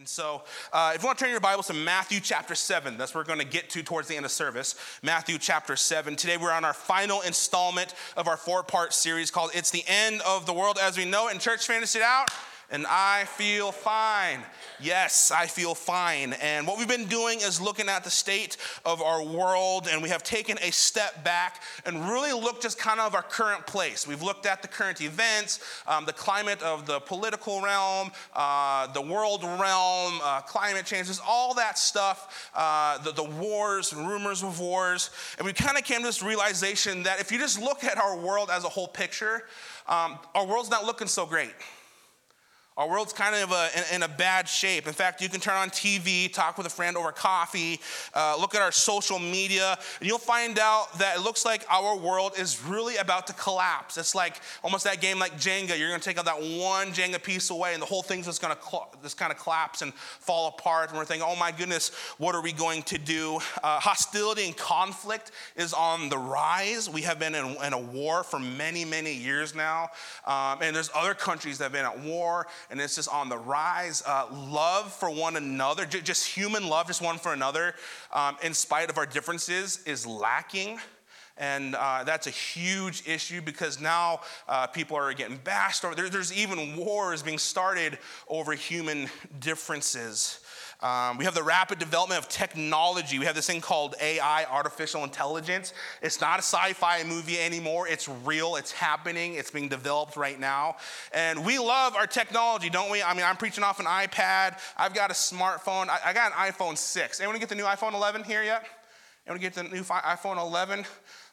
And so, uh, if you want to turn your Bibles to Matthew chapter 7, that's where we're going to get to towards the end of service. Matthew chapter 7. Today, we're on our final installment of our four part series called It's the End of the World as We Know it. And, church, finish it out and I feel fine. Yes, I feel fine. And what we've been doing is looking at the state of our world, and we have taken a step back and really looked just kind of our current place. We've looked at the current events, um, the climate of the political realm, uh, the world realm, uh, climate changes, all that stuff, uh, the, the wars, and rumors of wars. And we kind of came to this realization that if you just look at our world as a whole picture, um, our world's not looking so great. Our world's kind of a, in, in, a bad shape. In fact, you can turn on TV, talk with a friend over coffee, uh, look at our social media, and you'll find out that it looks like our world is really about to collapse. It's like almost that game like Jenga. You're going to take out that one Jenga piece away, and the whole thing's just going to cl- just kind of collapse and fall apart. And we're thinking, oh my goodness, what are we going to do? Uh, hostility and conflict is on the rise. We have been in, in a war for many, many years now, um, and there's other countries that have been at war and it's just on the rise. Uh, love for one another, just human love, just one for another, um, in spite of our differences, is lacking. And uh, that's a huge issue because now uh, people are getting bashed over. There, there's even wars being started over human differences. Um, we have the rapid development of technology. We have this thing called AI, artificial intelligence. It's not a sci fi movie anymore. It's real, it's happening, it's being developed right now. And we love our technology, don't we? I mean, I'm preaching off an iPad. I've got a smartphone. I, I got an iPhone 6. Anyone get the new iPhone 11 here yet? Anyone get the new iPhone 11?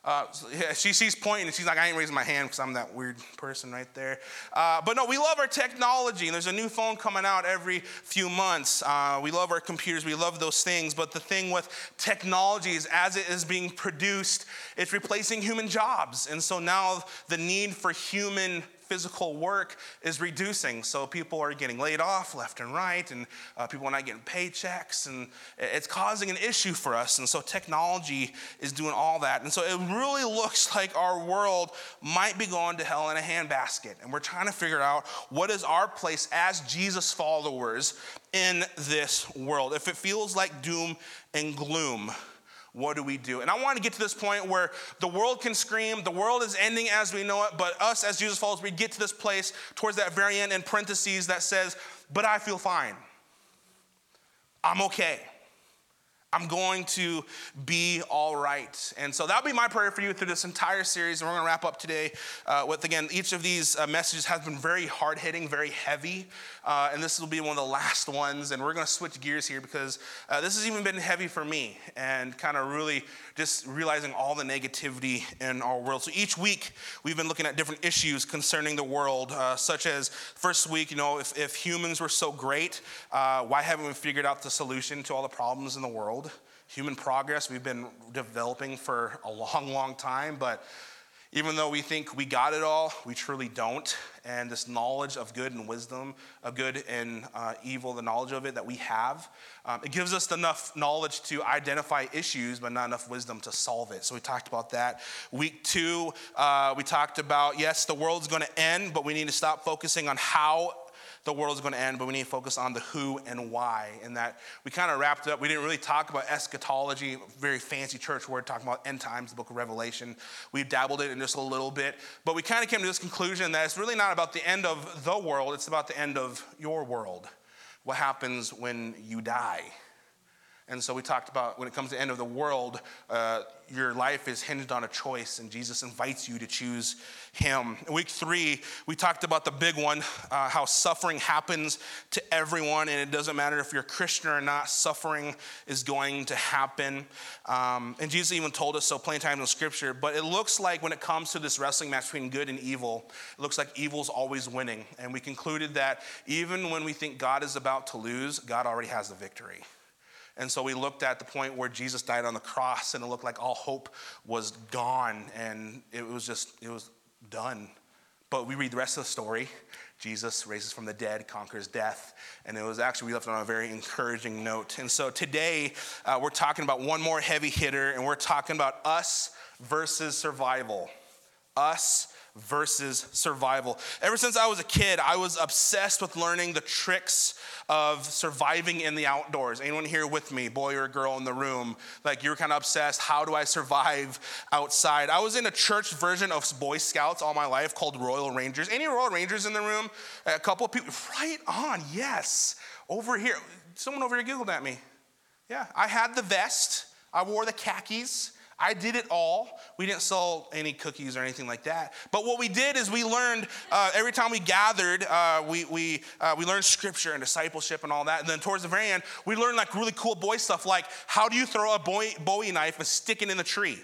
Uh, yeah, she, she's pointing and she's like, I ain't raising my hand because I'm that weird person right there. Uh, but no, we love our technology, and there's a new phone coming out every few months. Uh, we love our computers, we love those things. But the thing with technology is, as it is being produced, it's replacing human jobs. And so now the need for human physical work is reducing. So people are getting laid off left and right, and uh, people are not getting paychecks, and it's causing an issue for us. And so technology is doing all that. And so it really looks like our world might be going to hell in a handbasket. And we're trying to figure out what is our place as Jesus followers in this world. If it feels like doom and gloom, what do we do? And I want to get to this point where the world can scream, the world is ending as we know it, but us as Jesus followers, we get to this place towards that very end in parentheses that says, but I feel fine. I'm okay. I'm going to be all right. And so that'll be my prayer for you through this entire series. And we're going to wrap up today uh, with, again, each of these uh, messages has been very hard hitting, very heavy. Uh, and this will be one of the last ones. And we're going to switch gears here because uh, this has even been heavy for me and kind of really just realizing all the negativity in our world. So each week we've been looking at different issues concerning the world, uh, such as first week, you know, if, if humans were so great, uh, why haven't we figured out the solution to all the problems in the world? Human progress we've been developing for a long, long time, but even though we think we got it all, we truly don't. And this knowledge of good and wisdom, of good and uh, evil, the knowledge of it that we have, um, it gives us enough knowledge to identify issues, but not enough wisdom to solve it. So we talked about that. Week two, uh, we talked about yes, the world's going to end, but we need to stop focusing on how the world is going to end, but we need to focus on the who and why. And that we kind of wrapped up. We didn't really talk about eschatology, very fancy church word, talking about end times, the book of Revelation. We dabbled it in just a little bit, but we kind of came to this conclusion that it's really not about the end of the world, it's about the end of your world. What happens when you die? And so we talked about when it comes to the end of the world, uh, your life is hinged on a choice, and Jesus invites you to choose Him. In week three, we talked about the big one uh, how suffering happens to everyone, and it doesn't matter if you're a Christian or not, suffering is going to happen. Um, and Jesus even told us so of times in Scripture, but it looks like when it comes to this wrestling match between good and evil, it looks like evil's always winning. And we concluded that even when we think God is about to lose, God already has the victory. And so we looked at the point where Jesus died on the cross and it looked like all hope was gone and it was just, it was done. But we read the rest of the story. Jesus raises from the dead, conquers death, and it was actually we left on a very encouraging note. And so today uh, we're talking about one more heavy hitter, and we're talking about us versus survival. Us versus survival. Ever since I was a kid, I was obsessed with learning the tricks of surviving in the outdoors. Anyone here with me, boy or girl in the room? Like you're kind of obsessed. How do I survive outside? I was in a church version of Boy Scouts all my life called Royal Rangers. Any Royal Rangers in the room? A couple of people. Right on, yes. Over here. Someone over here giggled at me. Yeah, I had the vest, I wore the khakis. I did it all. We didn't sell any cookies or anything like that. But what we did is we learned uh, every time we gathered, uh, we, we, uh, we learned scripture and discipleship and all that. And then towards the very end, we learned like really cool boy stuff like how do you throw a Bowie knife and stick it in the tree?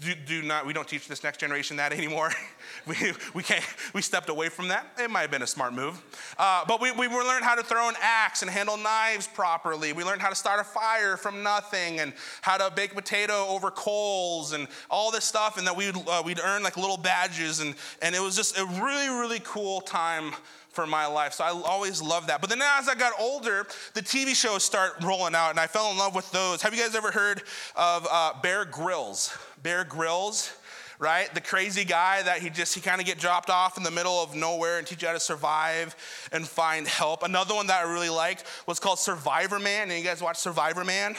Do, do, not we don't teach this next generation that anymore we, we can't we stepped away from that it might have been a smart move uh, but we, we learned how to throw an axe and handle knives properly we learned how to start a fire from nothing and how to bake potato over coals and all this stuff and that we'd, uh, we'd earn like little badges and, and it was just a really really cool time for my life. So I always loved that. But then as I got older, the TV shows start rolling out, and I fell in love with those. Have you guys ever heard of uh, Bear Grylls? Bear Grylls right? The crazy guy that he just, he kind of get dropped off in the middle of nowhere and teach you how to survive and find help. Another one that I really liked was called Survivor Man. And you guys watch Survivor Man?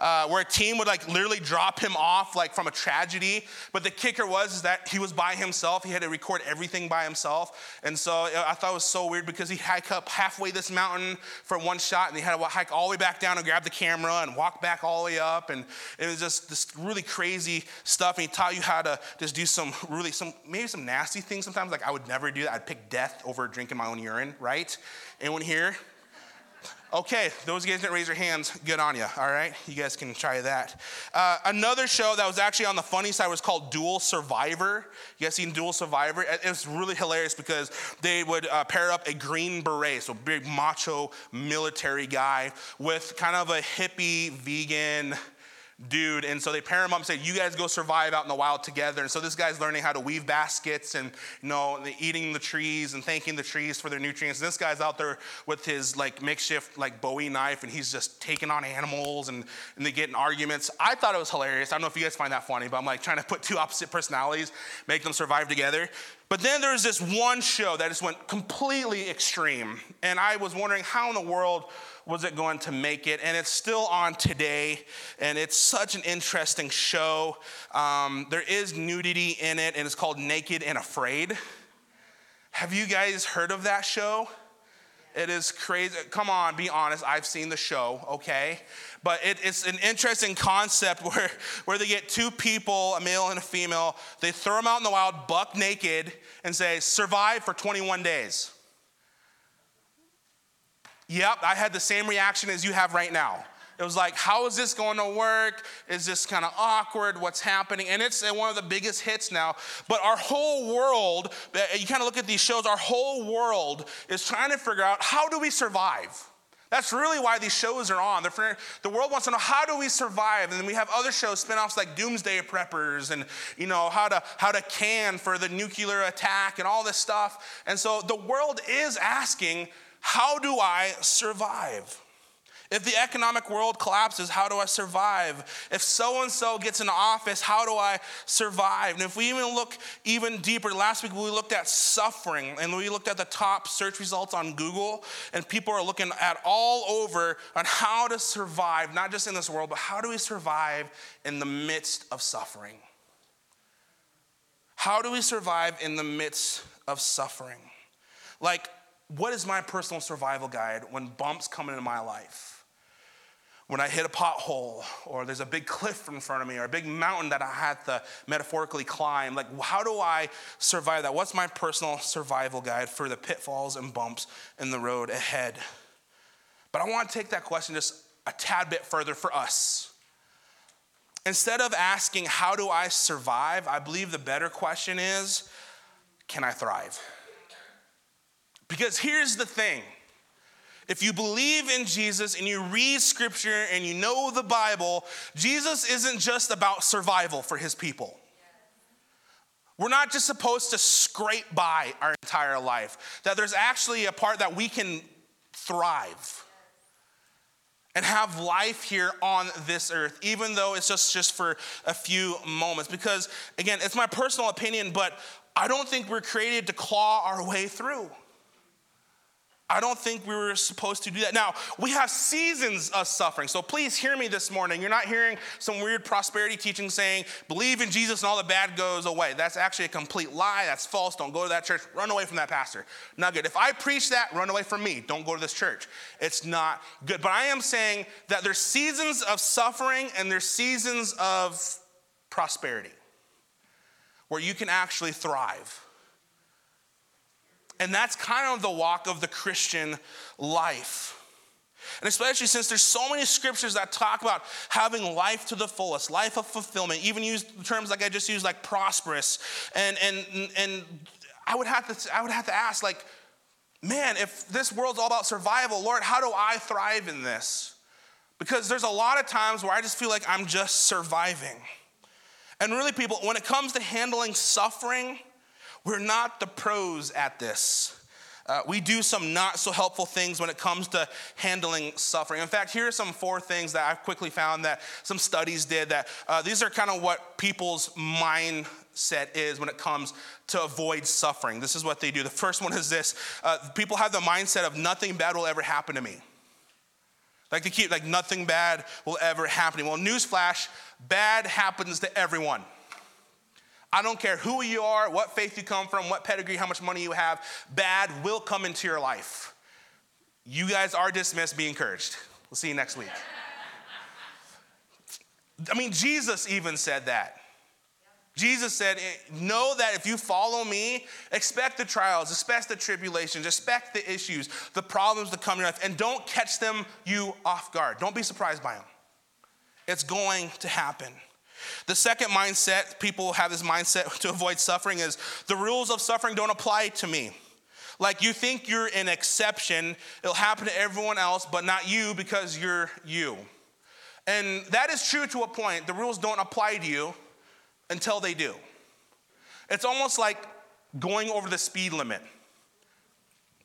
Uh, where a team would like literally drop him off like from a tragedy. But the kicker was that he was by himself. He had to record everything by himself. And so I thought it was so weird because he hiked up halfway this mountain for one shot and he had to hike all the way back down and grab the camera and walk back all the way up. And it was just this really crazy stuff. And he taught you how to just do some really, some maybe some nasty things sometimes. Like I would never do that. I'd pick death over drinking my own urine, right? Anyone here? Okay, those guys didn't raise their hands. Good on you. All right, you guys can try that. Uh, another show that was actually on the funny side was called Dual Survivor. You guys seen Dual Survivor? It was really hilarious because they would uh, pair up a green beret, so big macho military guy, with kind of a hippie vegan dude. And so they pair him up and say, You guys go survive out in the wild together. And so this guy's learning how to weave baskets and, you know, eating the trees and thanking the trees for their nutrients. And this guy's out there with his like makeshift like Bowie knife and he's just taking on animals and, and they get in arguments. I thought it was hilarious. I don't know if you guys find that funny, but I'm like trying to put two opposite personalities, make them survive together. But then there's this one show that just went completely extreme. And I was wondering how in the world was it going to make it? And it's still on today, and it's such an interesting show. Um, there is nudity in it, and it's called Naked and Afraid. Have you guys heard of that show? It is crazy. Come on, be honest. I've seen the show, okay? But it, it's an interesting concept where, where they get two people, a male and a female, they throw them out in the wild, buck naked, and say, survive for 21 days. Yep, I had the same reaction as you have right now. It was like, how is this going to work? Is this kind of awkward? What's happening? And it's one of the biggest hits now. But our whole world, uh, you kind of look at these shows, our whole world is trying to figure out how do we survive? That's really why these shows are on. The world wants to know how do we survive, and then we have other shows, spin-offs like Doomsday Preppers, and you know how to how to can for the nuclear attack and all this stuff. And so the world is asking, how do I survive? If the economic world collapses, how do I survive? If so and so gets in office, how do I survive? And if we even look even deeper, last week we looked at suffering and we looked at the top search results on Google, and people are looking at all over on how to survive, not just in this world, but how do we survive in the midst of suffering? How do we survive in the midst of suffering? Like, what is my personal survival guide when bumps come into my life? When I hit a pothole, or there's a big cliff in front of me, or a big mountain that I had to metaphorically climb, like how do I survive that? What's my personal survival guide for the pitfalls and bumps in the road ahead? But I want to take that question just a tad bit further for us. Instead of asking, How do I survive? I believe the better question is, Can I thrive? Because here's the thing if you believe in Jesus and you read scripture and you know the Bible, Jesus isn't just about survival for his people. We're not just supposed to scrape by our entire life, that there's actually a part that we can thrive. and have life here on this earth, even though it's just, just for a few moments. Because, again, it's my personal opinion, but I don't think we're created to claw our way through. I don't think we were supposed to do that. Now, we have seasons of suffering. So please hear me this morning. You're not hearing some weird prosperity teaching saying, believe in Jesus and all the bad goes away. That's actually a complete lie. That's false. Don't go to that church. Run away from that pastor. Not good. If I preach that, run away from me. Don't go to this church. It's not good. But I am saying that there's seasons of suffering and there's seasons of prosperity where you can actually thrive. And that's kind of the walk of the Christian life. And especially since there's so many scriptures that talk about having life to the fullest, life of fulfillment, even use terms like I just used, like prosperous. And and and I would have to I would have to ask, like, man, if this world's all about survival, Lord, how do I thrive in this? Because there's a lot of times where I just feel like I'm just surviving. And really, people, when it comes to handling suffering, we're not the pros at this. Uh, we do some not so helpful things when it comes to handling suffering. In fact, here are some four things that I've quickly found that some studies did that uh, these are kind of what people's mindset is when it comes to avoid suffering. This is what they do. The first one is this uh, people have the mindset of nothing bad will ever happen to me. Like they keep, like, nothing bad will ever happen to me. Well, newsflash, bad happens to everyone. I don't care who you are, what faith you come from, what pedigree, how much money you have, bad will come into your life. You guys are dismissed. Be encouraged. We'll see you next week. I mean, Jesus even said that. Jesus said, Know that if you follow me, expect the trials, expect the tribulations, expect the issues, the problems that come in your life, and don't catch them you off guard. Don't be surprised by them. It's going to happen. The second mindset, people have this mindset to avoid suffering, is the rules of suffering don't apply to me. Like you think you're an exception, it'll happen to everyone else, but not you because you're you. And that is true to a point. The rules don't apply to you until they do. It's almost like going over the speed limit.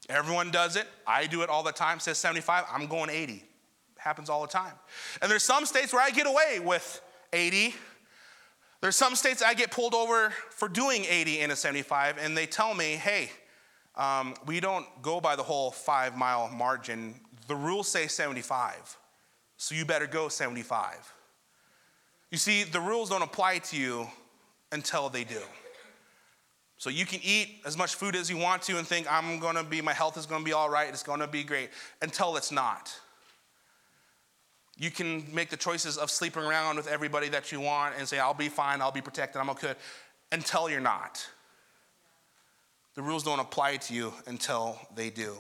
Everyone does it. I do it all the time. Says 75, I'm going 80. Happens all the time. And there's some states where I get away with 80. There's some states I get pulled over for doing 80 in a 75, and they tell me, hey, um, we don't go by the whole five mile margin. The rules say 75, so you better go 75. You see, the rules don't apply to you until they do. So you can eat as much food as you want to and think, I'm gonna be, my health is gonna be all right, it's gonna be great, until it's not. You can make the choices of sleeping around with everybody that you want and say, I'll be fine, I'll be protected, I'm okay, until you're not. The rules don't apply to you until they do.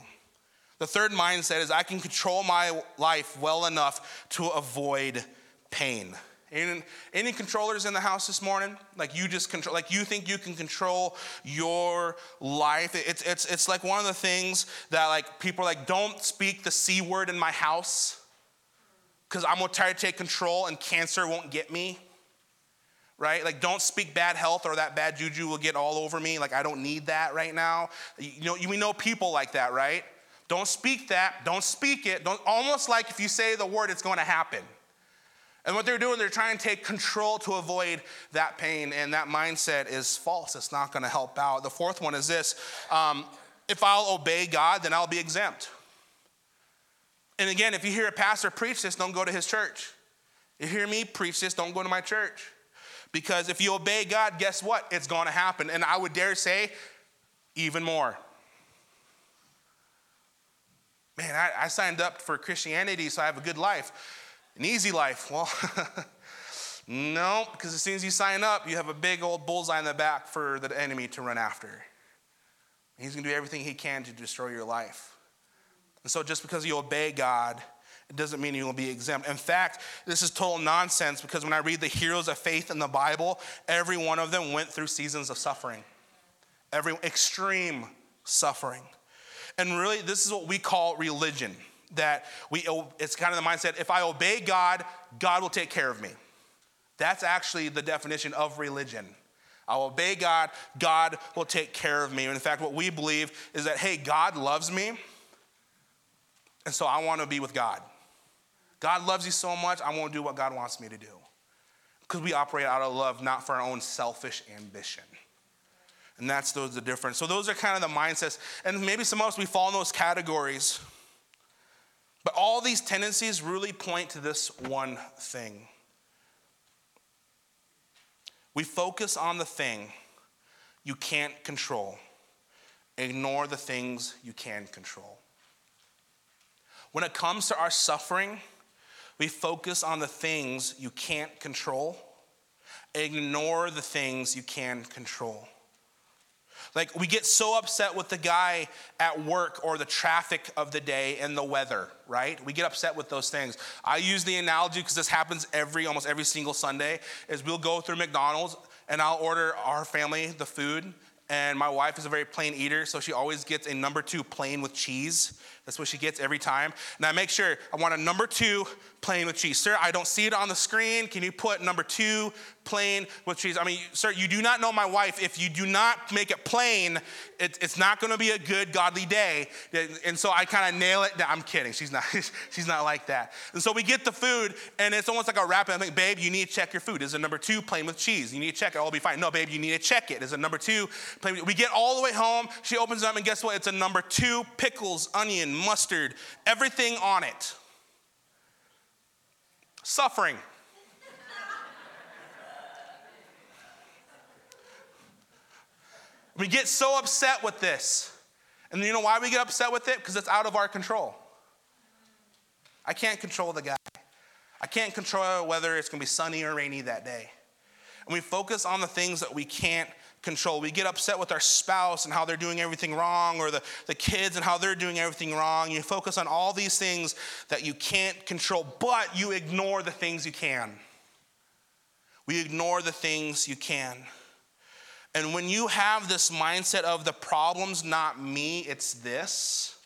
The third mindset is I can control my life well enough to avoid pain. Any, any controllers in the house this morning? Like you just control, like you think you can control your life? It's, it's, it's like one of the things that like people are like, don't speak the C word in my house because I'm gonna try to take control and cancer won't get me. Right? Like, don't speak bad health or that bad juju will get all over me. Like, I don't need that right now. You know, we know people like that, right? Don't speak that. Don't speak it. Don't, almost like if you say the word, it's going to happen. And what they're doing, they're trying to take control to avoid that pain, and that mindset is false. It's not going to help out. The fourth one is this um, if I'll obey God, then I'll be exempt. And again, if you hear a pastor preach this, don't go to his church. You hear me preach this, don't go to my church. Because if you obey God, guess what? It's going to happen. And I would dare say, even more. Man, I, I signed up for Christianity so I have a good life, an easy life. Well, no, because as soon as you sign up, you have a big old bullseye in the back for the enemy to run after. He's going to do everything he can to destroy your life. And so just because you obey God, it doesn't mean you will be exempt. In fact, this is total nonsense because when I read the heroes of faith in the Bible, every one of them went through seasons of suffering, every extreme suffering. And really, this is what we call religion. That we, it's kind of the mindset if I obey God, God will take care of me. That's actually the definition of religion. I will obey God, God will take care of me. And in fact, what we believe is that, hey, God loves me and so I want to be with God. God loves you so much, I want to do what God wants me to do. Because we operate out of love, not for our own selfish ambition. And that's those the difference. So those are kind of the mindsets. And maybe some of us we fall in those categories. But all these tendencies really point to this one thing. We focus on the thing you can't control. Ignore the things you can control. When it comes to our suffering, we focus on the things you can't control. Ignore the things you can control. Like, we get so upset with the guy at work or the traffic of the day and the weather, right? We get upset with those things. I use the analogy because this happens every, almost every single Sunday, is we'll go through McDonald's and I'll order our family the food. And my wife is a very plain eater, so she always gets a number two plain with cheese. That's what she gets every time. I make sure I want a number two plain with cheese. Sir, I don't see it on the screen. Can you put number two plain with cheese? I mean, sir, you do not know my wife. If you do not make it plain, it, it's not going to be a good, godly day. And so I kind of nail it. I'm kidding. She's not, she's not like that. And so we get the food, and it's almost like a wrap. And I think, babe, you need to check your food. Is it number two plain with cheese? You need to check it. I'll be fine. No, babe, you need to check it. Is it number two plain? We get all the way home. She opens it up, and guess what? It's a number two pickles, onion, mustard, everything on it. Suffering. we get so upset with this. And you know why we get upset with it? Because it's out of our control. I can't control the guy. I can't control whether it's going to be sunny or rainy that day. And we focus on the things that we can't control. We get upset with our spouse and how they're doing everything wrong, or the, the kids and how they're doing everything wrong. You focus on all these things that you can't control, but you ignore the things you can. We ignore the things you can. And when you have this mindset of the problem's not me, it's this,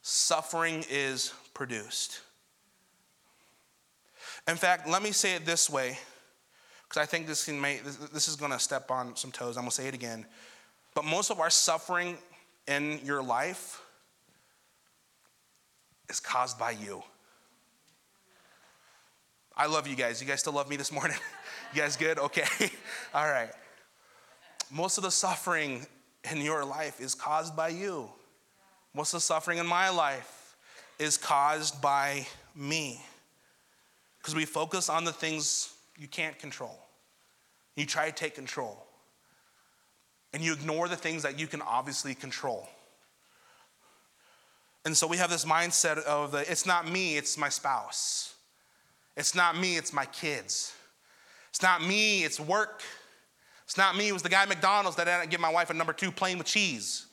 suffering is produced. In fact, let me say it this way because I think this, make, this, this is going to step on some toes. I'm going to say it again. But most of our suffering in your life is caused by you. I love you guys. You guys still love me this morning? you guys good? Okay. All right. Most of the suffering in your life is caused by you. Most of the suffering in my life is caused by me. Because we focus on the things you can't control. You try to take control. And you ignore the things that you can obviously control. And so we have this mindset of the, it's not me, it's my spouse. It's not me, it's my kids. It's not me, it's work. It's not me, it was the guy at McDonald's that didn't give my wife a number two plain with cheese.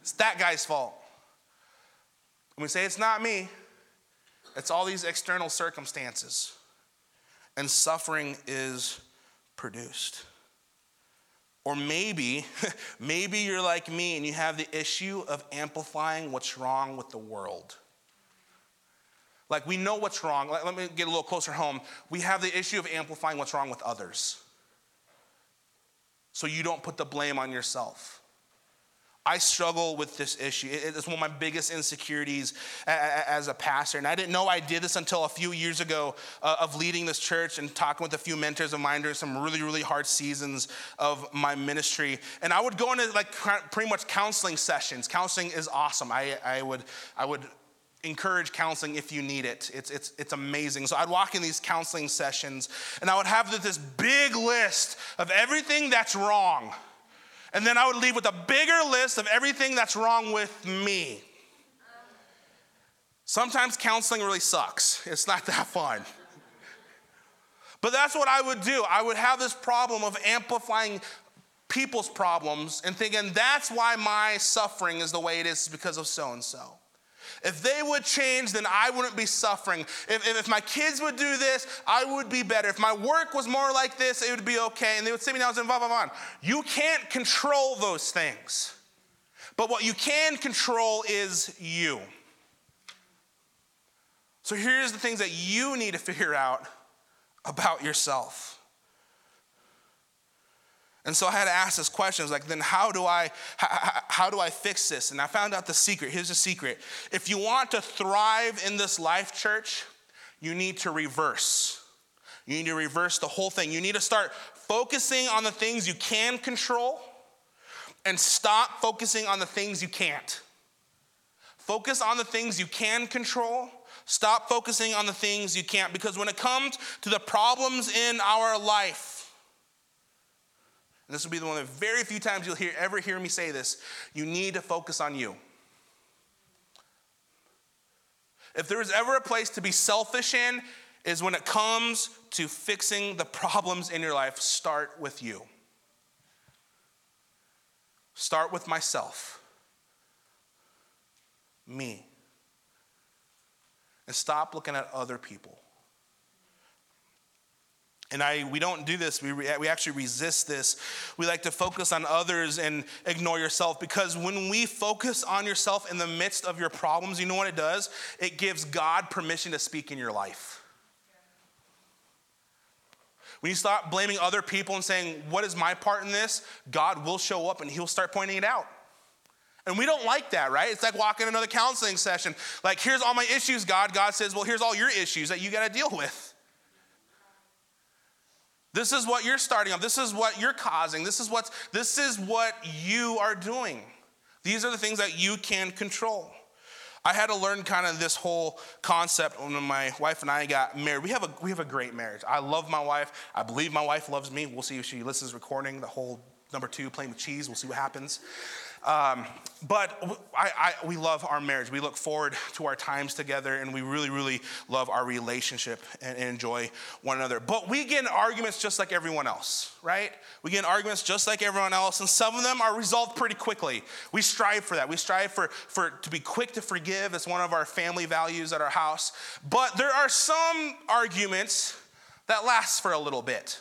It's that guy's fault. And we say, it's not me, it's all these external circumstances and suffering is produced. Or maybe, maybe you're like me and you have the issue of amplifying what's wrong with the world. Like we know what's wrong. Let me get a little closer home. We have the issue of amplifying what's wrong with others. So you don't put the blame on yourself. I struggle with this issue. It's one of my biggest insecurities as a pastor. And I didn't know I did this until a few years ago uh, of leading this church and talking with a few mentors of mine during some really, really hard seasons of my ministry. And I would go into like pretty much counseling sessions. Counseling is awesome. I, I, would, I would encourage counseling if you need it. It's, it's, it's amazing. So I'd walk in these counseling sessions and I would have this big list of everything that's wrong and then I would leave with a bigger list of everything that's wrong with me. Sometimes counseling really sucks, it's not that fun. But that's what I would do. I would have this problem of amplifying people's problems and thinking that's why my suffering is the way it is because of so and so. If they would change, then I wouldn't be suffering. If, if, my kids would do this, I would be better. If my work was more like this, it would be okay. And they would sit me down and say, blah, blah, blah. You can't control those things. But what you can control is you. So here's the things that you need to figure out about yourself. And so I had to ask this question. like, then how do I how, how, do I fix this? And I found out the secret. Here's the secret. If you want to thrive in this life, church, you need to reverse. You need to reverse the whole thing. You need to start focusing on the things you can control and stop focusing on the things you can't. Focus on the things you can control. Stop focusing on the things you can't. Because when it comes to the problems in our life, and this will be the one of the very few times you'll hear, ever hear me say this, you need to focus on you. If there is ever a place to be selfish in, is when it comes to fixing the problems in your life, start with you. Start with myself, me. And stop looking at other people. And I, we don't do this. We, re, we actually resist this. We like to focus on others and ignore yourself because when we focus on yourself in the midst of your problems, you know what it does? It gives God permission to speak in your life. When you stop blaming other people and saying, What is my part in this? God will show up and He'll start pointing it out. And we don't like that, right? It's like walking another counseling session. Like, here's all my issues, God. God says, Well, here's all your issues that you got to deal with. This is what you're starting off. This is what you're causing. This is what's this is what you are doing. These are the things that you can control. I had to learn kind of this whole concept when my wife and I got married. We have a we have a great marriage. I love my wife. I believe my wife loves me. We'll see if she listens recording the whole number two playing with cheese. We'll see what happens. Um, but I, I, we love our marriage. We look forward to our times together, and we really, really love our relationship and, and, enjoy one another. But we get in arguments just like everyone else, right? We get in arguments just like everyone else, and some of them are resolved pretty quickly. We strive for that. We strive for, for to be quick to forgive. It's one of our family values at our house. But there are some arguments that last for a little bit.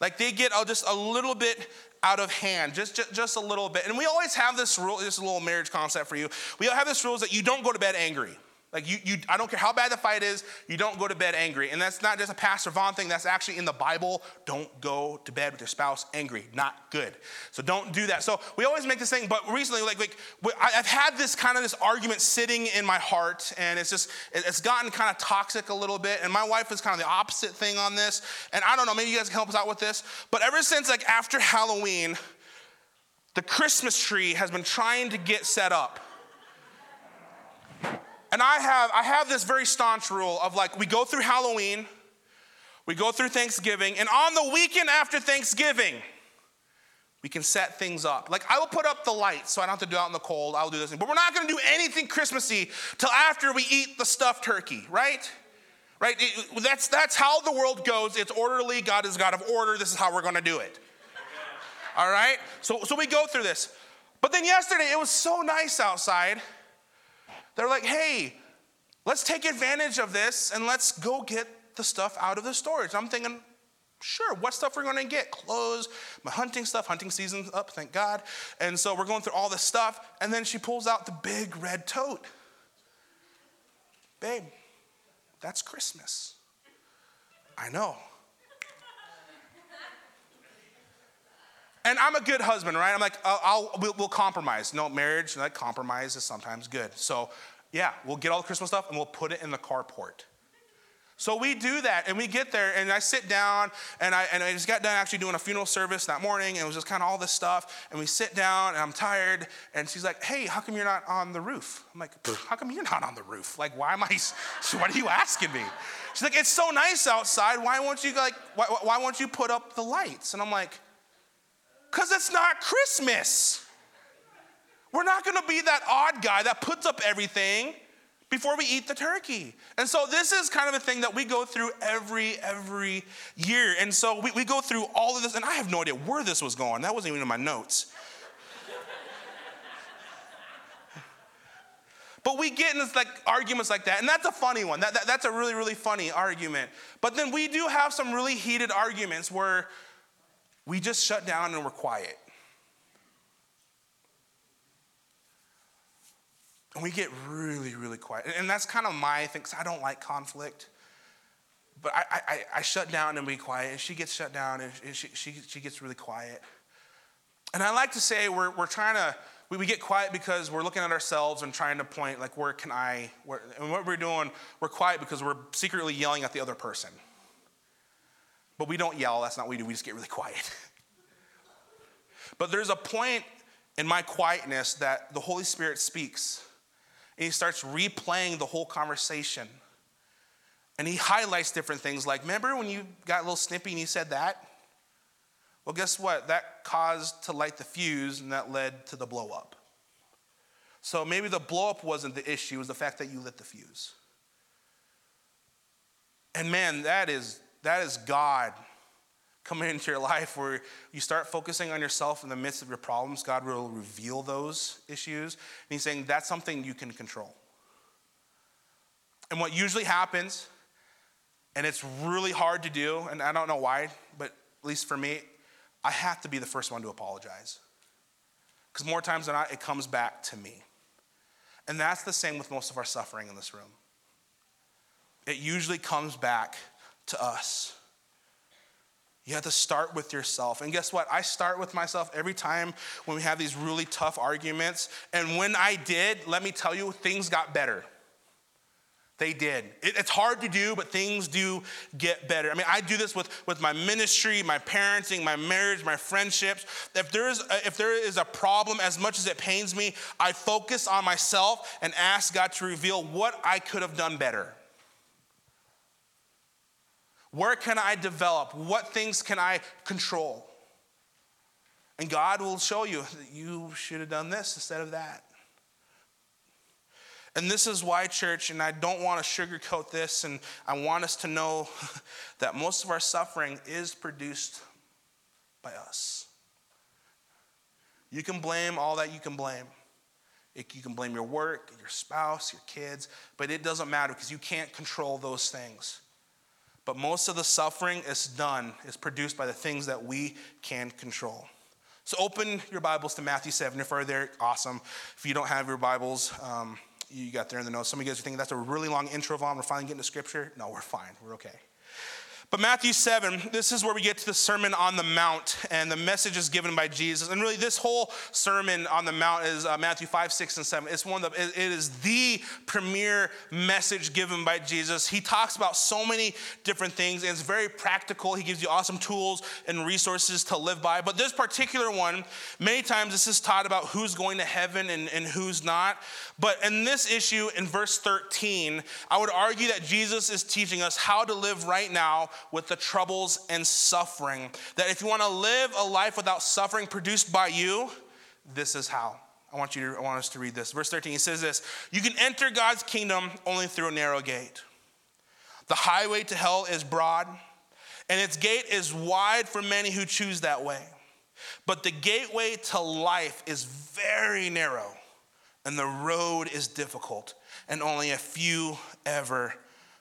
Like they get just a little bit out of hand, just, just, just a little bit. And we always have this rule, this little marriage concept for you. We have this rule is that you don't go to bed angry. Like you, you, I don't care how bad the fight is, you don't go to bed angry. And that's not just a Pastor Vaughn thing, that's actually in the Bible. Don't go to bed with your spouse angry. Not good. So don't do that. So we always make this thing, but recently, like, like I've had this kind of this argument sitting in my heart, and it's just, it's gotten kind of toxic a little bit. And my wife is kind of the opposite thing on this. And I don't know, maybe you guys can help us out with this. But ever since like after Halloween, the Christmas tree has been trying to get set up. And I have, I have this very staunch rule of like, we go through Halloween, we go through Thanksgiving, and on the weekend after Thanksgiving, we can set things up. Like, I will put up the lights so I don't have to do it out in the cold. I'll do this thing. But we're not gonna do anything Christmassy till after we eat the stuffed turkey, right? Right? It, that's, that's how the world goes. It's orderly. God is God of order. This is how we're gonna do it. All right? So, so we go through this. But then yesterday, it was so nice outside they're like, hey, let's take advantage of this and let's go get the stuff out of the storage. I'm thinking, sure, what stuff we're gonna get? Clothes, my hunting stuff, hunting season's up, thank God. And so we're going through all this stuff, and then she pulls out the big red tote. Babe, that's Christmas. I know. And I'm a good husband, right? I'm like, I'll, I'll we'll, we'll, compromise. No, marriage, like compromise is sometimes good. So, yeah, we'll get all the Christmas stuff and we'll put it in the carport. So we do that, and we get there, and I sit down, and I, and I just got done actually doing a funeral service that morning, and it was just kind of all this stuff. And we sit down, and I'm tired, and she's like, "Hey, how come you're not on the roof?" I'm like, "How come you're not on the roof? Like, why am I? What are you asking me?" She's like, "It's so nice outside. Why won't you like? Why, why won't you put up the lights?" And I'm like, because it's not Christmas. We're not gonna be that odd guy that puts up everything before we eat the turkey. And so this is kind of a thing that we go through every every year. And so we, we go through all of this, and I have no idea where this was going. That wasn't even in my notes. But we get in like arguments like that, and that's a funny one. That, that, that's a really, really funny argument. But then we do have some really heated arguments where we just shut down and we're quiet. And we get really, really quiet. And that's kind of my thing, because I don't like conflict. but I, I, I shut down and be quiet, and she gets shut down, and she, she, she gets really quiet. And I like to say we're, we're trying to, we, we get quiet because we're looking at ourselves and trying to point, like, where can I, where, and what we're doing, we're quiet because we're secretly yelling at the other person. But we don't yell, that's not what we do, we just get really quiet. but there's a point in my quietness that the Holy Spirit speaks, and He starts replaying the whole conversation. And He highlights different things, like, remember when you got a little snippy and you said that? Well, guess what? That caused to light the fuse, and that led to the blow up. So maybe the blow up wasn't the issue, it was the fact that you lit the fuse. And man, that is that is God coming into your life where you start focusing on yourself in the midst of your problems. God will reveal those issues. And He's saying that's something you can control. And what usually happens, and it's really hard to do, and I don't know why, but at least for me, I have to be the first one to apologize. Because more times than not, it comes back to me. And that's the same with most of our suffering in this room. It usually comes back to us. You have to start with yourself. And guess what? I start with myself every time when we have these really tough arguments. And when I did, let me tell you, things got better. They did. It, it's hard to do, but things do get better. I mean, I do this with, with my ministry, my parenting, my marriage, my friendships. If there, is a, if there is a problem, as much as it pains me, I focus on myself and ask God to reveal what I could have done better. Where can I develop? What things can I control? And God will show you that you should have done this instead of that. And this is why, church, and I don't want to sugarcoat this, and I want us to know that most of our suffering is produced by us. You can blame all that you can blame. You can blame your work, your spouse, your kids, but it doesn't matter because you can't control those things. But most of the suffering is done, is produced by the things that we can control. So open your Bibles to Matthew 7. If you're there, awesome. If you don't have your Bibles, um, you got there in the notes. Some of you guys are thinking that's a really long intro, Vaughn. We're finally getting to scripture. No, we're fine. We're okay. But Matthew 7, this is where we get to the Sermon on the Mount, and the message is given by Jesus. And really, this whole Sermon on the Mount is uh, Matthew 5, 6, and 7. It's one of the, it is the premier message given by Jesus. He talks about so many different things, and it's very practical. He gives you awesome tools and resources to live by. But this particular one, many times this is taught about who's going to heaven and, and who's not. But in this issue, in verse 13, I would argue that Jesus is teaching us how to live right now with the troubles and suffering. That if you want to live a life without suffering produced by you, this is how. I want you to I want us to read this. Verse 13, he says this You can enter God's kingdom only through a narrow gate. The highway to hell is broad, and its gate is wide for many who choose that way. But the gateway to life is very narrow, and the road is difficult, and only a few ever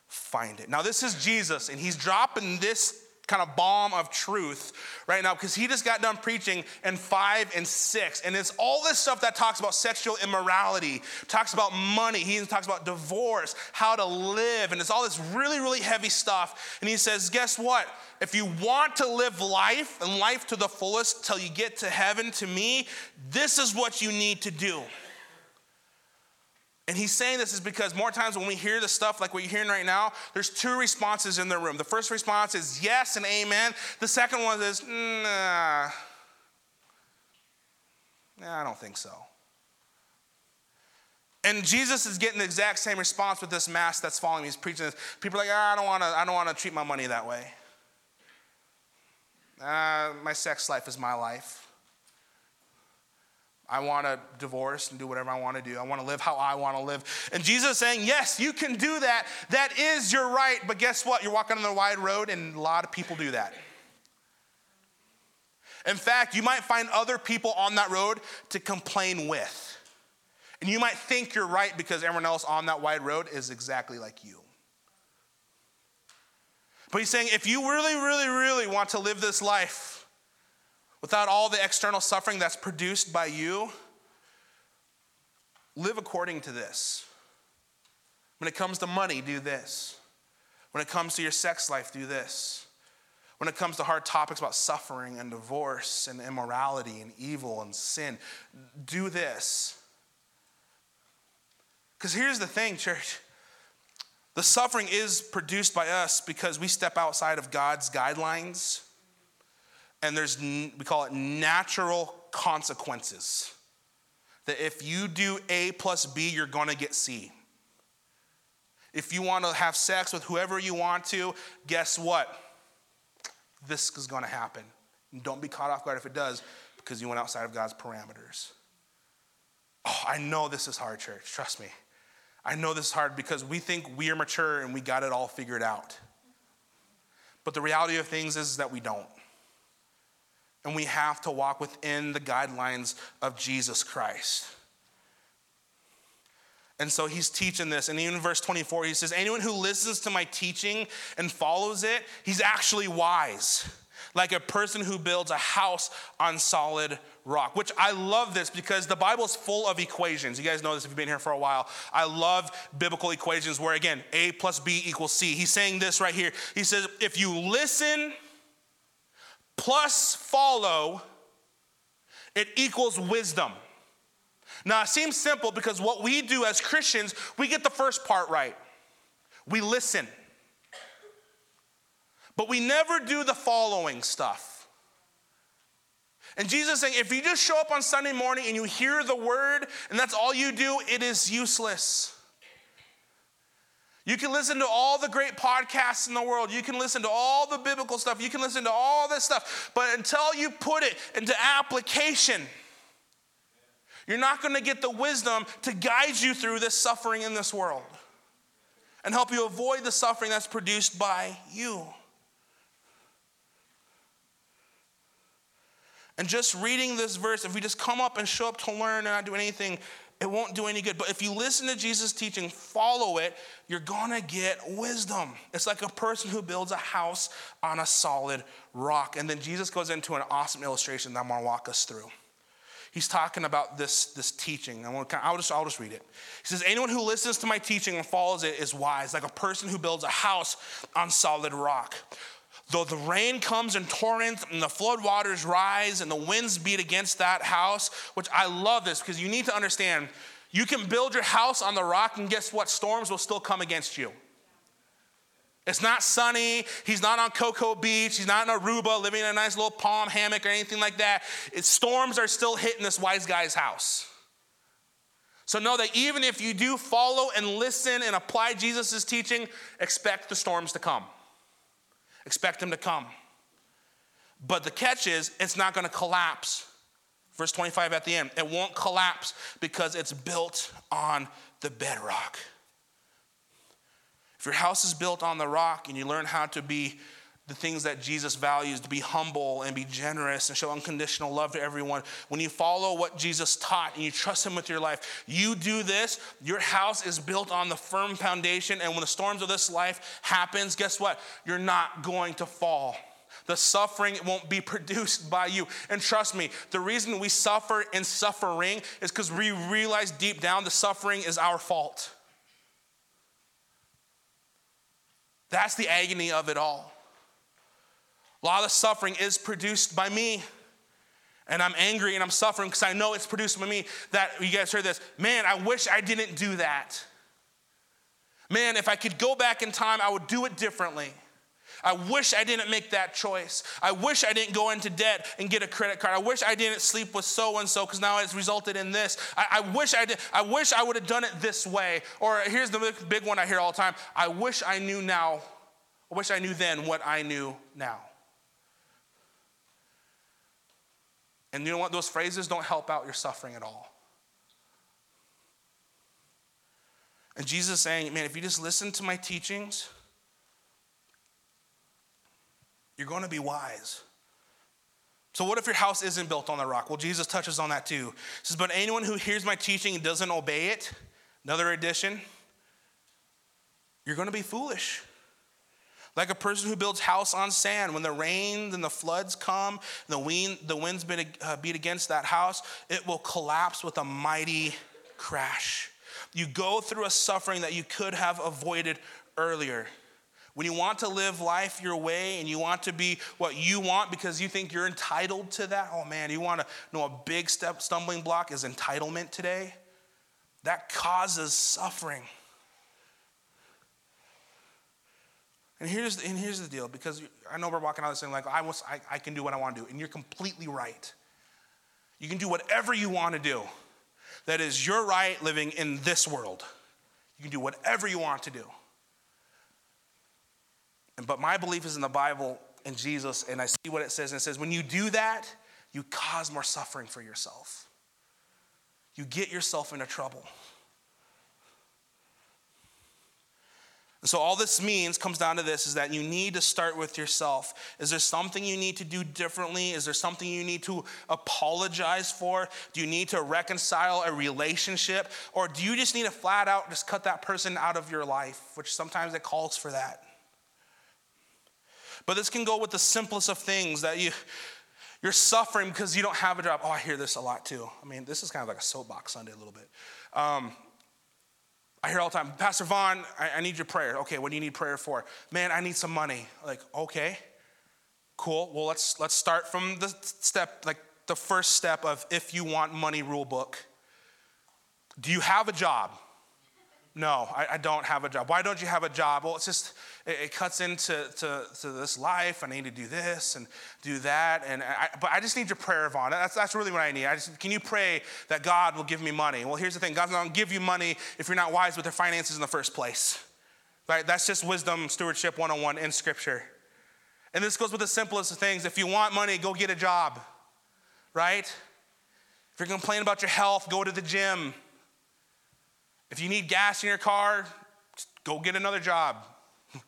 find it. Now, this is Jesus, and he's dropping this kind of bomb of truth right now because he just got done preaching in five and six. And it's all this stuff that talks about sexual immorality, talks about money, he talks about divorce, how to live, and it's all this really, really heavy stuff. And he says, Guess what? If you want to live life and life to the fullest till you get to heaven, to me, this is what you need to do. And he's saying this is because more times when we hear the stuff like what you're hearing right now, there's two responses in the room. The first response is yes and amen. The second one is nah. Nah, I don't think so. And Jesus is getting the exact same response with this mass that's following. He's preaching this. People are like, ah, I don't want to. I don't want to treat my money that way. Uh, my sex life is my life. I want to divorce and do whatever I want to do. I want to live how I want to live. And Jesus is saying, Yes, you can do that. That is your right. But guess what? You're walking on the wide road, and a lot of people do that. In fact, you might find other people on that road to complain with. And you might think you're right because everyone else on that wide road is exactly like you. But he's saying, if you really, really, really want to live this life, without all the external suffering that's produced by you, live according to this. When it comes to money, do this. When it comes to your sex life, do this. When it comes to hard topics about suffering and divorce and immorality and evil and sin, do this. Because here's the thing, church the suffering is produced by us because we step outside of God's guidelines, and there's, we call it natural consequences. That if you do A plus B, you're gonna get C. If you wanna have sex with whoever you want to, guess what? This is gonna happen. And don't be caught off guard if it does, because you went outside of God's parameters. Oh, I know this is hard, church, trust me. I know this is hard because we think we are mature and we got it all figured out. But the reality of things is that we don't. And we have to walk within the guidelines of Jesus Christ. And so he's teaching this. And even in verse 24, he says, Anyone who listens to my teaching and follows it, he's actually wise like a person who builds a house on solid rock, which I love this because the Bible is full of equations. You guys know this if you've been here for a while. I love biblical equations where, again, A plus B equals C. He's saying this right here. He says, if you listen plus follow, it equals wisdom. Now, it seems simple because what we do as Christians, we get the first part right. We listen. But we never do the following stuff. And Jesus saying, if you just show up on Sunday morning and you hear the word and that's all you do, it is useless. You can listen to all the great podcasts in the world. You can listen to all the biblical stuff. You can listen to all this stuff. But until you put it into application, you're not going to get the wisdom to guide you through this suffering in this world and help you avoid the suffering that's produced by you. And just reading this verse, if we just come up and show up to learn and not do anything, it won't do any good. But if you listen to Jesus' teaching, follow it, you're gonna get wisdom. It's like a person who builds a house on a solid rock. And then Jesus goes into an awesome illustration that I'm gonna walk us through. He's talking about this, this teaching. I will just, I'll just read it. He says, Anyone who listens to my teaching and follows it is wise, like a person who builds a house on solid rock. Though the rain comes in torrents and the flood waters rise and the winds beat against that house, which I love this because you need to understand you can build your house on the rock, and guess what? Storms will still come against you. It's not sunny. He's not on Cocoa Beach. He's not in Aruba living in a nice little palm hammock or anything like that. It's, storms are still hitting this wise guy's house. So know that even if you do follow and listen and apply Jesus' teaching, expect the storms to come. Expect him to come. But the catch is, it's not going to collapse. Verse 25 at the end, it won't collapse because it's built on the bedrock. If your house is built on the rock and you learn how to be the things that Jesus values to be humble and be generous and show unconditional love to everyone. When you follow what Jesus taught and you trust him with your life, you do this, your house is built on the firm foundation and when the storms of this life happens, guess what? You're not going to fall. The suffering won't be produced by you. And trust me, the reason we suffer in suffering is because we realize deep down the suffering is our fault. That's the agony of it all. A lot of suffering is produced by me. And I'm angry and I'm suffering because I know it's produced by me. That you guys heard this. Man, I wish I didn't do that. Man, if I could go back in time, I would do it differently. I wish I didn't make that choice. I wish I didn't go into debt and get a credit card. I wish I didn't sleep with so and so because now it's resulted in this. I, I, wish I did. I wish I would have done it this way. Or here's the big one I hear all the time. I wish I knew now. I wish I knew then what I knew now. And you know what? Those phrases don't help out your suffering at all. And Jesus is saying, man, if you just listen to my teachings, you're going to be wise. So, what if your house isn't built on the rock? Well, Jesus touches on that too. He says, But anyone who hears my teaching and doesn't obey it, another addition, you're going to be foolish. Like a person who builds house on sand, when the rains and the floods come, the, wind, the winds uh, beat against that house, it will collapse with a mighty crash. You go through a suffering that you could have avoided earlier. when you want to live life your way and you want to be what you want because you think you're entitled to that, oh man, you want to know a big step stumbling block is entitlement today. That causes suffering. And here's, and here's the deal because I know we're walking out of this thing like, I, was, I, I can do what I want to do. And you're completely right. You can do whatever you want to do. That is your right living in this world. You can do whatever you want to do. But my belief is in the Bible and Jesus, and I see what it says. And it says, when you do that, you cause more suffering for yourself. You get yourself into trouble. And so all this means comes down to this is that you need to start with yourself. Is there something you need to do differently? Is there something you need to apologize for? Do you need to reconcile a relationship? Or do you just need to flat out just cut that person out of your life, which sometimes it calls for that? But this can go with the simplest of things that you you're suffering because you don't have a job. Oh, I hear this a lot too. I mean, this is kind of like a soapbox Sunday a little bit. Um, I hear all the time, Pastor Vaughn, I, I, need your prayer. Okay, what do you need prayer for? Man, I need some money. Like, okay, cool. Well, let's let's start from the step, like the first step of if you want money rule book. Do you have a job? No, I, I, don't have a job. Why don't you have a job? Well, it's just, it, it cuts into to, to, this life. I need to do this and do that. And I, but I just need your prayer, Vaughn. That's, that's really what I need. I just, can you pray that God will give me money? Well, here's the thing God's not going to give you money if you're not wise with your finances in the first place. Right? That's just wisdom, stewardship 101 in Scripture. And this goes with the simplest of things. If you want money, go get a job. Right? If you're complaining about your health, go to the gym. If you need gas in your car, go get another job.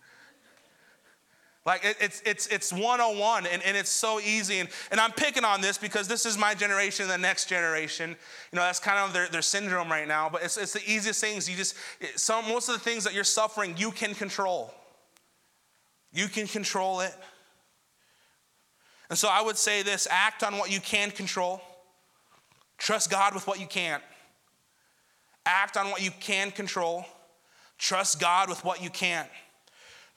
like it, it's, it's, it's 101 and, and it's so easy. And, and I'm picking on this because this is my generation and the next generation. You know, that's kind of their, their syndrome right now. But it's, it's the easiest things. You just, some, most of the things that you're suffering, you can control. You can control it. And so I would say this act on what you can control, trust God with what you can't. Act on what you can control. Trust God with what you can't.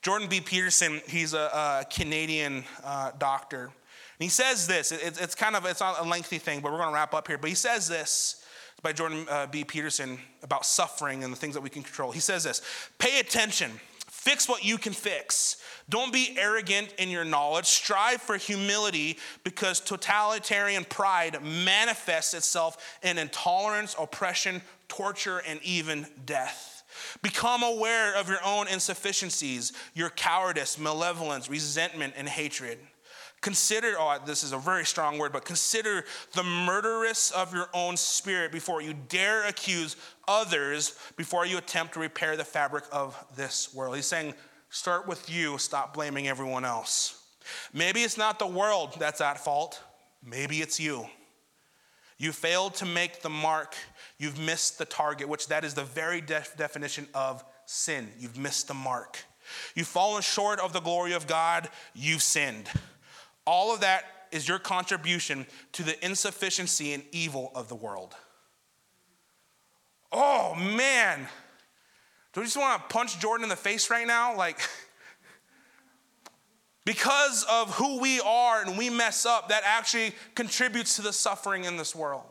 Jordan B. Peterson, he's a, a Canadian uh, doctor. And he says this. It, it's kind of it's not a lengthy thing, but we're going to wrap up here. But he says this by Jordan uh, B. Peterson about suffering and the things that we can control. He says this: Pay attention. Fix what you can fix. Don't be arrogant in your knowledge. Strive for humility because totalitarian pride manifests itself in intolerance, oppression, torture, and even death. Become aware of your own insufficiencies, your cowardice, malevolence, resentment, and hatred. Consider, oh, this is a very strong word, but consider the murderous of your own spirit before you dare accuse others, before you attempt to repair the fabric of this world. He's saying, start with you, stop blaming everyone else. Maybe it's not the world that's at fault, maybe it's you. You failed to make the mark. You've missed the target, which that is the very def- definition of sin. You've missed the mark. You've fallen short of the glory of God. You've sinned. All of that is your contribution to the insufficiency and evil of the world. Oh man. Do you just want to punch Jordan in the face right now? Like, Because of who we are and we mess up, that actually contributes to the suffering in this world.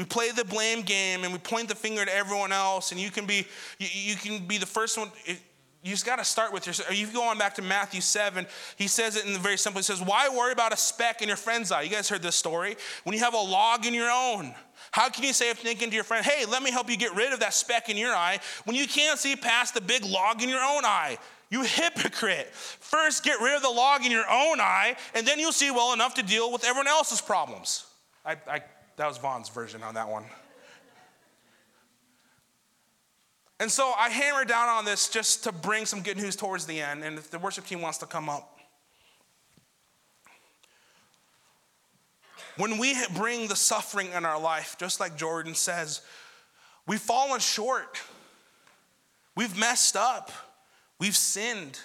We play the blame game and we point the finger at everyone else, and you can be you, you can be the first one. You just got to start with yourself. You go on back to Matthew 7, he says it in the very simple. He says, Why worry about a speck in your friend's eye? You guys heard this story. When you have a log in your own, how can you say, thinking to your friend, hey, let me help you get rid of that speck in your eye when you can't see past the big log in your own eye? You hypocrite. First, get rid of the log in your own eye, and then you'll see well enough to deal with everyone else's problems. I, I, that was Vaughn's version on that one. And so I hammer down on this just to bring some good news towards the end. And if the worship team wants to come up, When we bring the suffering in our life, just like Jordan says, we've fallen short. We've messed up. We've sinned.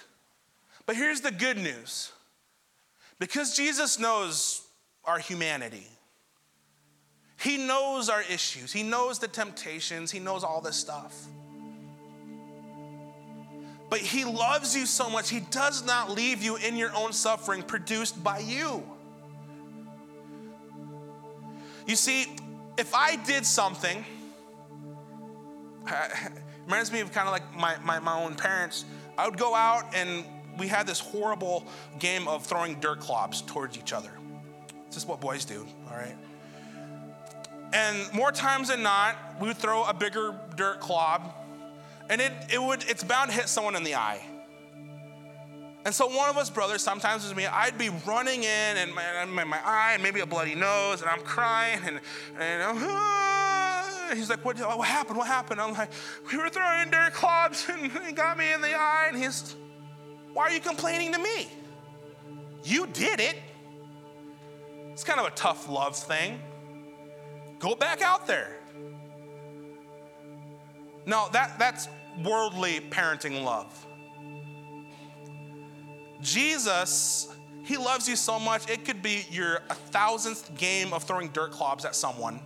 But here's the good news because Jesus knows our humanity, He knows our issues, He knows the temptations, He knows all this stuff. But he loves you so much, he does not leave you in your own suffering produced by you. You see, if I did something, reminds me of kind of like my, my, my own parents. I would go out and we had this horrible game of throwing dirt clods towards each other. This is what boys do, all right? And more times than not, we would throw a bigger dirt clob, and it, it would, it's bound to hit someone in the eye. And so one of us brothers, sometimes it was me, I'd be running in and my, my, my eye and maybe a bloody nose and I'm crying and, and I'm, ah. he's like, what, what happened? What happened? I'm like, we were throwing dirt clods and he got me in the eye and he's, why are you complaining to me? You did it. It's kind of a tough love thing. Go back out there. No, that, that's worldly parenting love. Jesus, he loves you so much, it could be your a thousandth game of throwing dirt clods at someone,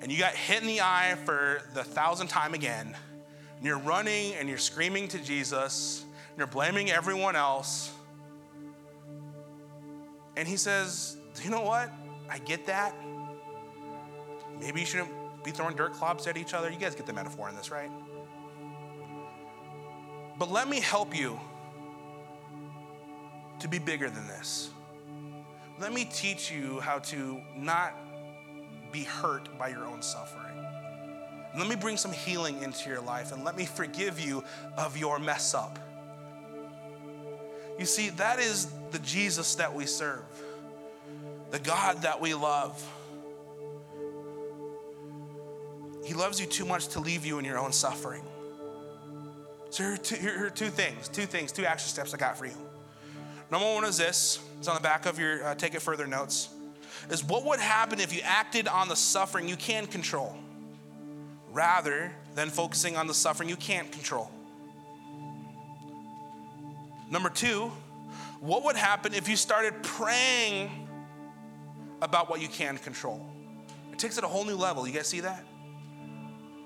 and you got hit in the eye for the thousandth time again, and you're running and you're screaming to Jesus, and you're blaming everyone else. And he says, You know what? I get that. Maybe you shouldn't be throwing dirt clods at each other. You guys get the metaphor in this, right? But let me help you to be bigger than this. Let me teach you how to not be hurt by your own suffering. Let me bring some healing into your life and let me forgive you of your mess up. You see, that is the Jesus that we serve, the God that we love. He loves you too much to leave you in your own suffering. So here are two, here are two things, two things, two action steps I got for you. Number one is this it's on the back of your uh, take it further notes is what would happen if you acted on the suffering you can control rather than focusing on the suffering you can't control. Number two, what would happen if you started praying about what you can control? It takes it a whole new level. You guys see that?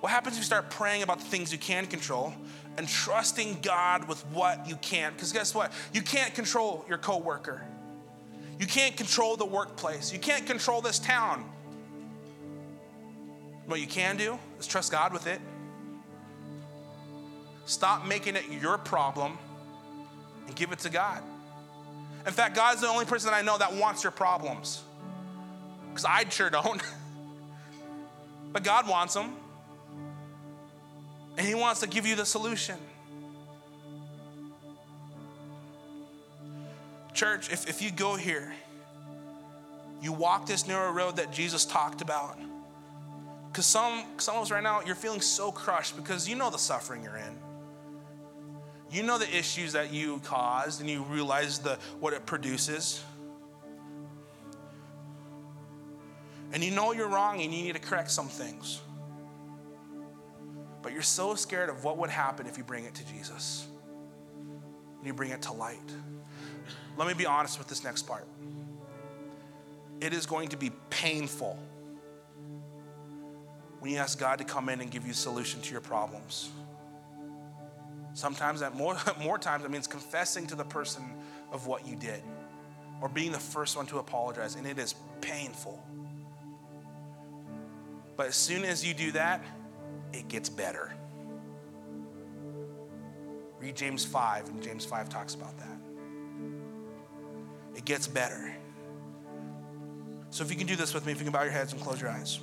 What happens if you start praying about the things you can control and trusting God with what you can. Because guess what? You can't control your coworker. You can't control the workplace. You can't control this town. What you can do is trust God with it. Stop making it your problem and give it to God. In fact, God's the only person I know that wants your problems. Because I sure don't. but God wants them. And He wants to give you the solution. Church, if, if you go here, you walk this narrow road that Jesus talked about. Because some, some of us right now, you're feeling so crushed because you know the suffering you're in. You know the issues that you caused, and you realize the, what it produces. And you know you're wrong and you need to correct some things but you're so scared of what would happen if you bring it to Jesus and you bring it to light. Let me be honest with this next part. It is going to be painful when you ask God to come in and give you a solution to your problems. Sometimes that more, more times it means confessing to the person of what you did or being the first one to apologize, and it is painful. But as soon as you do that, it gets better. Read James 5, and James 5 talks about that. It gets better. So if you can do this with me, if you can bow your heads and close your eyes.